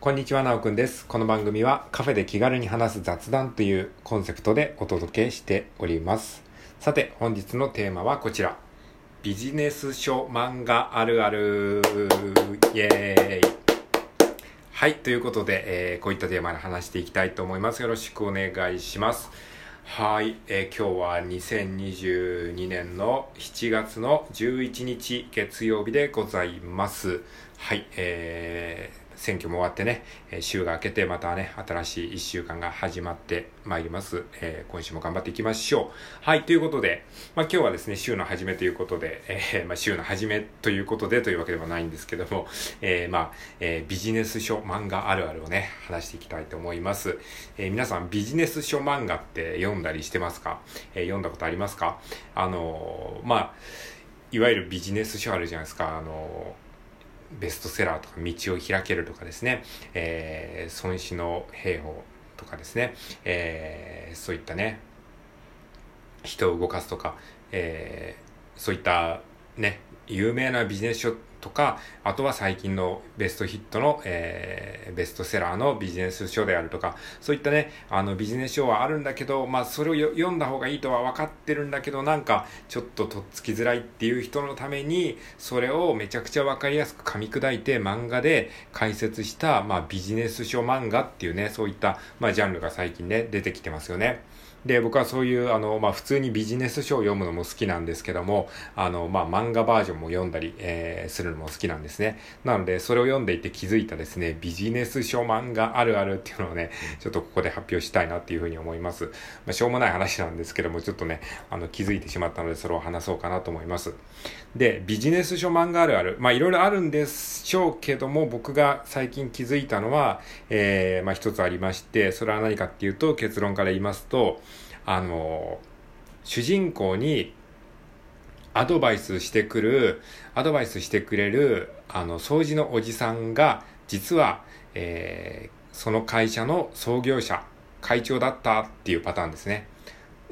こんにちは、なおくんです。この番組はカフェで気軽に話す雑談というコンセプトでお届けしております。さて、本日のテーマはこちら。ビジネス書漫画あるある。イエーイ。はい、ということで、えーこういったテーマで話していきたいと思います。よろしくお願いします。はい、えー今日は2022年の7月の11日月曜日でございます。はい、えー選挙も終わってね、え週が明けてまたね、新しい1週間が始まってまいります。えー今週も頑張っていきましょう。はい、ということで、まあ今日はですね、週の初めということで、えーまあ週の初めということでというわけではないんですけども、えーまあ、えビジネス書漫画あるあるをね、話していきたいと思います。え皆さんビジネス書漫画って読んだりしてますか、え読んだことありますか？あのまあ、いわゆるビジネス書あるじゃないですか。あのベストセラーとか道を開けるとかですね、えー孫子の兵法とかですね、えーそういったね、人を動かすとか、えーそういったね、有名なビジネス書とか、あとは最近のベストヒットの、えーベストセラーのビジネス書であるとか、そういったね、あのビジネス書はあるんだけど、まあそれを読んだ方がいいとは分かってるんだけど、なんかちょっととっつきづらいっていう人のために、それをめちゃくちゃ分かりやすく噛み砕いて漫画で解説した、まあビジネス書漫画っていうね、そういった、まあジャンルが最近ね、出てきてますよね。で、僕はそういう、あの、まあ、普通にビジネス書を読むのも好きなんですけども、あの、まあ、漫画バージョンも読んだり、えーするのも好きなんですね。なので、それを読んでいて気づいたですね、ビジネス書漫画あるあるっていうのをね、ちょっとここで発表したいなっていうふうに思います。まあ、しょうもない話なんですけども、ちょっとね、あの、気づいてしまったので、それを話そうかなと思います。で、ビジネス書漫画あるある。まあ、いろいろあるんでしょうけども、僕が最近気づいたのは、えーまあ、一つありまして、それは何かっていうと、結論から言いますと、あの、主人公にアドバイスしてくる、アドバイスしてくれる、あの、掃除のおじさんが、実は、えーその会社の創業者、会長だったっていうパターンですね。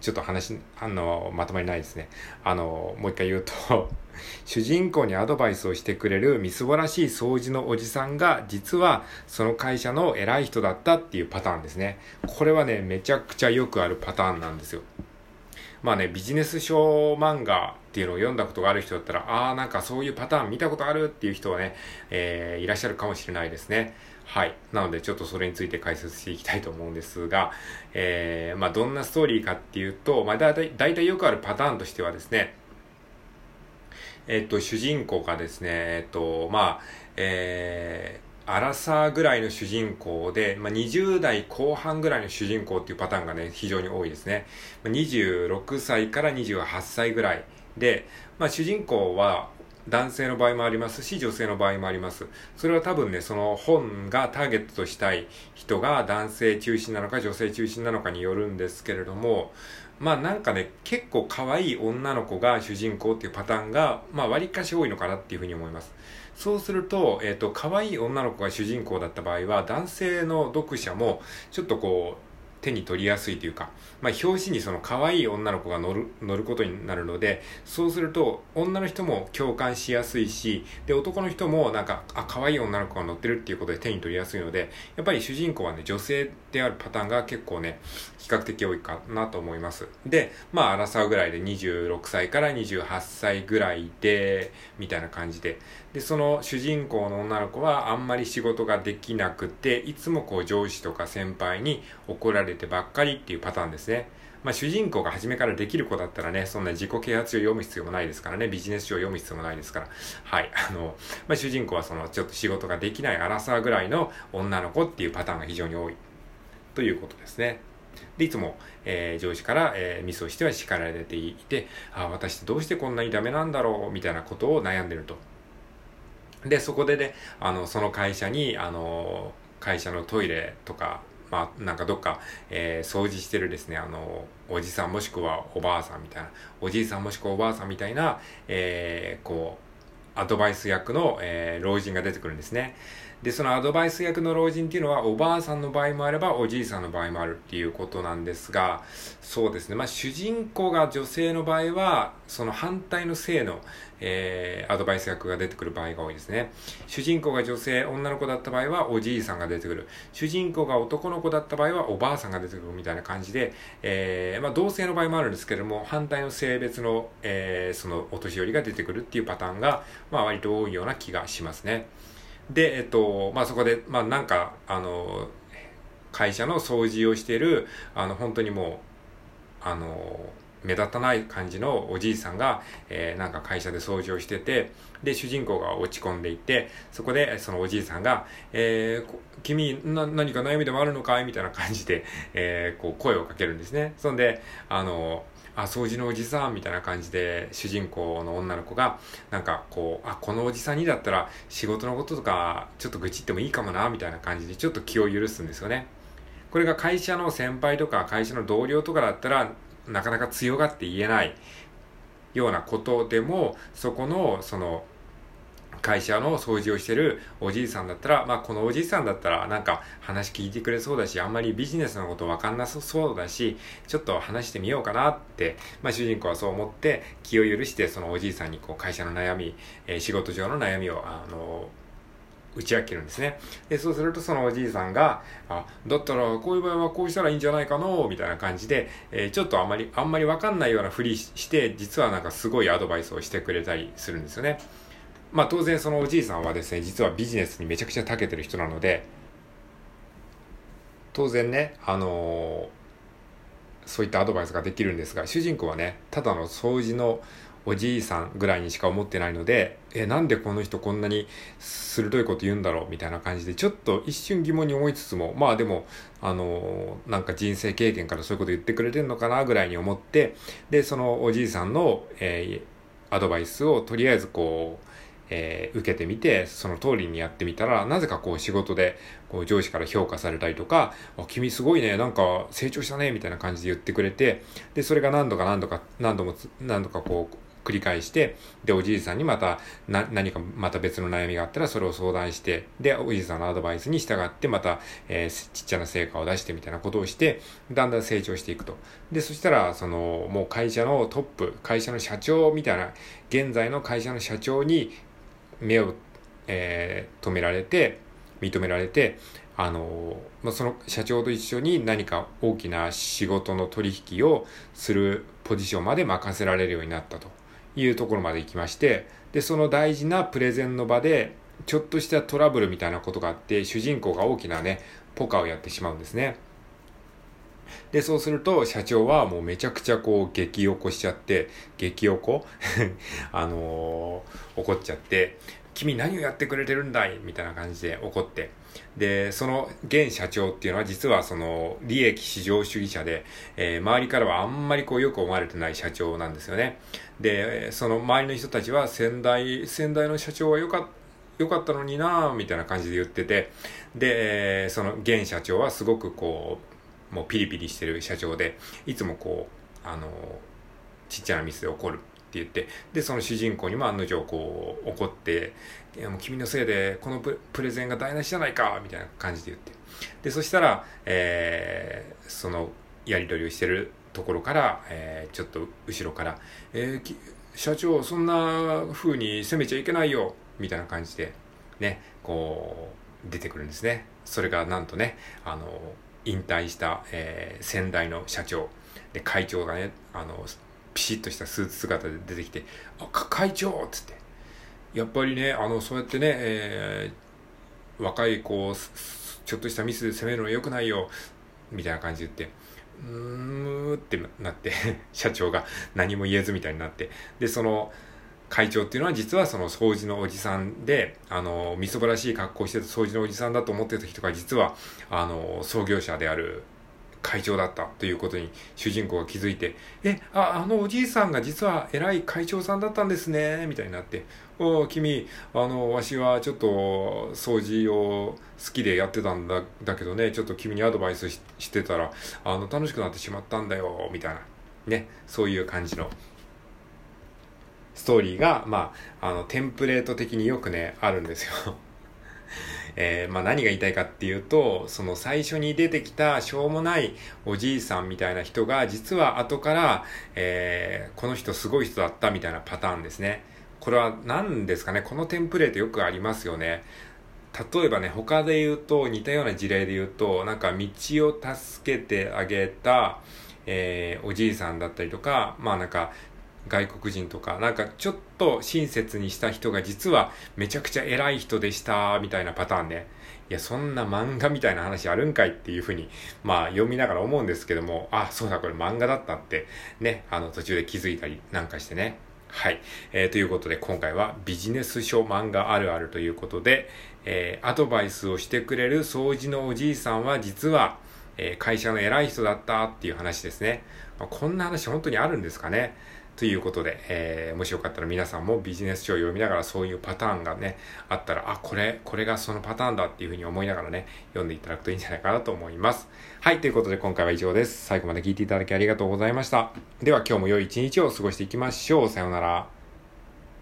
ちょっと話、あの、まとまりないですね。あの、もう一回言うと、主人公にアドバイスをしてくれるみすぼらしい掃除のおじさんが、実はその会社の偉い人だったっていうパターンですね。これはね、めちゃくちゃよくあるパターンなんですよ。まあね、ビジネス書漫画っていうのを読んだことがある人だったら、ああ、なんかそういうパターン見たことあるっていう人はね、えーいらっしゃるかもしれないですね。はい。なので、ちょっとそれについて解説していきたいと思うんですが、えーまあ、どんなストーリーかっていうと、まあ、だいたい、だいたいよくあるパターンとしてはですね、えっと、主人公がですね、えっと、まあ、えー、アラサーぐらいの主人公で、まあ、20代後半ぐらいの主人公っていうパターンがね、非常に多いですね。ま26歳から28歳ぐらいで、まあ、主人公は男性の場合もありますし、女性の場合もあります。それは多分ね、その本がターゲットとしたい人が男性中心なのか女性中心なのかによるんですけれども、まあなんかね、結構可愛い女の子が主人公っていうパターンが、まあ割かし多いのかなっていうふうに思います。そうすると、えっ、と、可愛い女の子が主人公だった場合は、男性の読者も、ちょっとこう、手に取りやすいというか、まあ、表紙にその可愛い女の子が乗る、乗ることになるので、そうすると、女の人も共感しやすいし、で、男の人もなんか、あ、可愛い女の子が乗ってるっていうことで手に取りやすいので、やっぱり主人公はね、女性であるパターンが結構ね、比較的多いかなと思います。で、まあ、アラサーぐらいで26歳から28歳ぐらいで、みたいな感じで。で、その主人公の女の子はあんまり仕事ができなくて、いつもこう上司とか先輩に怒られてばっかりっていうパターンですね。まあ主人公が初めからできる子だったらね、そんな自己啓発書を読む必要もないですからね、ビジネス書を読む必要もないですから。はい。あの、まあ主人公はそのちょっと仕事ができないアラサーぐらいの女の子っていうパターンが非常に多い。ということですね。で、いつも、えー上司から、えーミスをしては叱られていて、ああ、私ってどうしてこんなにダメなんだろう、みたいなことを悩んでると。で、そこでね、あの、その会社に、あの、会社のトイレとか、まあ、なんかどっか、えー掃除してるですね、あの、おじさんもしくはおばあさんみたいな、おじいさんもしくはおばあさんみたいな、えーこう、アドバイス役の、えー老人が出てくるんですね。で、そのアドバイス役の老人っていうのは、おばあさんの場合もあれば、おじいさんの場合もあるっていうことなんですが、そうですね。まあ、主人公が女性の場合は、その反対の性の、えー、アドバイス役が出てくる場合が多いですね。主人公が女性、女の子だった場合はおじいさんが出てくる。主人公が男の子だった場合はおばあさんが出てくるみたいな感じで、えー、まあ同性の場合もあるんですけども、反対の性別の、えー、そのお年寄りが出てくるっていうパターンが、まあ割と多いような気がしますね。で、えっと、まあそこで、まあなんか、あの、会社の掃除をしている、あの、本当にもう、あの、目立たない感じのおじいさんが、えー、なんか会社で掃除をしてて、で、主人公が落ち込んでいて、そこでそのおじいさんが、えー、君、な、何か悩みでもあるのかい？みたいな感じで、えー、こう声をかけるんですね。そんで、あの、あ、掃除のおじさんみたいな感じで、主人公の女の子が、なんかこう、あ、このおじさんにだったら仕事のこととか、ちょっと愚痴ってもいいかもな、みたいな感じで、ちょっと気を許すんですよね。これが会社の先輩とか会社の同僚とかだったら、なかなか強がって言えないようなことでも、そこの、その、会社の掃除をしてるおじいさんだったら、まあこのおじいさんだったらなんか話聞いてくれそうだし、あんまりビジネスのことわかんなさそうだし、ちょっと話してみようかなって、まあ主人公はそう思って気を許してそのおじいさんにこう会社の悩み、えー、仕事上の悩みを、あの打ち明けるんですね。で、そうするとそのおじいさんが、あ、だったらこういう場合はこうしたらいいんじゃないかのみたいな感じで、えー、ちょっとあんまり、あんまりわかんないようなふりして、実はなんかすごいアドバイスをしてくれたりするんですよね。まあ当然そのおじいさんはですね、実はビジネスにめちゃくちゃ長けてる人なので、当然ね、あのー、そういったアドバイスができるんですが、主人公はね、ただの掃除のおじいさんぐらいにしか思ってないので、え、なんでこの人こんなに鋭いこと言うんだろうみたいな感じで、ちょっと一瞬疑問に思いつつも、まあでも、あのー、なんか人生経験からそういうこと言ってくれてんのかなぐらいに思って、で、そのおじいさんの、えー、アドバイスをとりあえずこう、えー、受けてみて、その通りにやってみたら、なぜかこう仕事で、こう上司から評価されたりとか、あ、君すごいね、なんか成長したね、みたいな感じで言ってくれて、で、それが何度か何度か、何度も、何度かこう、繰り返して、で、おじいさんにまた、な、何かまた別の悩みがあったらそれを相談して、で、おじいさんのアドバイスに従ってまた、えー、ちっちゃな成果を出してみたいなことをして、だんだん成長していくと。で、そしたら、その、もう会社のトップ、会社の社長みたいな、現在の会社の社長に目を、えー、止められて、認められて、あの、ま、その社長と一緒に何か大きな仕事の取引をするポジションまで任せられるようになったというところまで行きまして、で、その大事なプレゼンの場で、ちょっとしたトラブルみたいなことがあって、主人公が大きなね、ポカをやってしまうんですね。で、そうすると、社長はもうめちゃくちゃこう、激起こしちゃって、激起こ？あのー、怒っちゃって、君何をやってくれてるんだい？みたいな感じで怒って。で、その現社長っていうのは実はその利益至上主義者で、えー、周りからはあんまりこうよく思われてない社長なんですよね。で、その周りの人たちは先代、先代の社長はよかった、よかったのになみたいな感じで言ってて、で、その現社長はすごくこう、もうピリピリしてる社長で、いつもこう、あの、ちっちゃなミスで怒るって言って、で、その主人公にも案の定こう、怒って、いやもう君のせいでこのプレゼンが台無しじゃないかみたいな感じで言って。で、そしたら、えー、そのやり取りをしてるところから、えー、ちょっと後ろから、えー、社長、そんな風に責めちゃいけないよみたいな感じで、ね、こう、出てくるんですね。それがなんとね、あの、引退した、えー、先代の社長。で、会長がね、あの、ピシッとしたスーツ姿で出てきて、あ、会長っつって。やっぱりね、あの、そうやってね、えー、若い子をちょっとしたミスで攻めるのは良くないよ、みたいな感じで言って、うーんってなって 社長が何も言えずみたいになって、で、その、会長っていうのは実はその掃除のおじさんで、あの、みそばらしい格好してた掃除のおじさんだと思ってた人が実は、あの、創業者である会長だったということに主人公が気づいて、え、あ、あのおじいさんが実は偉い会長さんだったんですね、みたいになって、お君、あの、わしはちょっと掃除を好きでやってたんだ、だけどね、ちょっと君にアドバイスしてたら、あの、楽しくなってしまったんだよ、みたいな、ね、そういう感じのストーリーが、まあ、あの、テンプレート的によくね、あるんですよ えー、まあ何が言いたいかっていうと、その最初に出てきたしょうもないおじいさんみたいな人が、実は後から、えー、この人すごい人だったみたいなパターンですね。これは何ですかね？このテンプレートよくありますよね。例えばね、他で言うと、似たような事例で言うと、なんか道を助けてあげた、えー、おじいさんだったりとか、まあなんか、外国人とか、なんかちょっと親切にした人が実はめちゃくちゃ偉い人でした、みたいなパターンね。いや、そんな漫画みたいな話あるんかいっていうふうに、まあ読みながら思うんですけども、あ、そうだ、これ漫画だったって、ね、あの途中で気づいたりなんかしてね。はい。えー、ということで今回はビジネス書漫画あるあるということで、えー、アドバイスをしてくれる掃除のおじいさんは実は、えー、会社の偉い人だったっていう話ですね。まあ、こんな話本当にあるんですかね。ということで、えー、もしよかったら皆さんもビジネス書を読みながらそういうパターンがね、あったら、あ、これ、これがそのパターンだっていうふうに思いながらね、読んでいただくといいんじゃないかなと思います。はい、ということで今回は以上です。最後まで聞いていただきありがとうございました。では今日も良い一日を過ごしていきましょう。さようなら。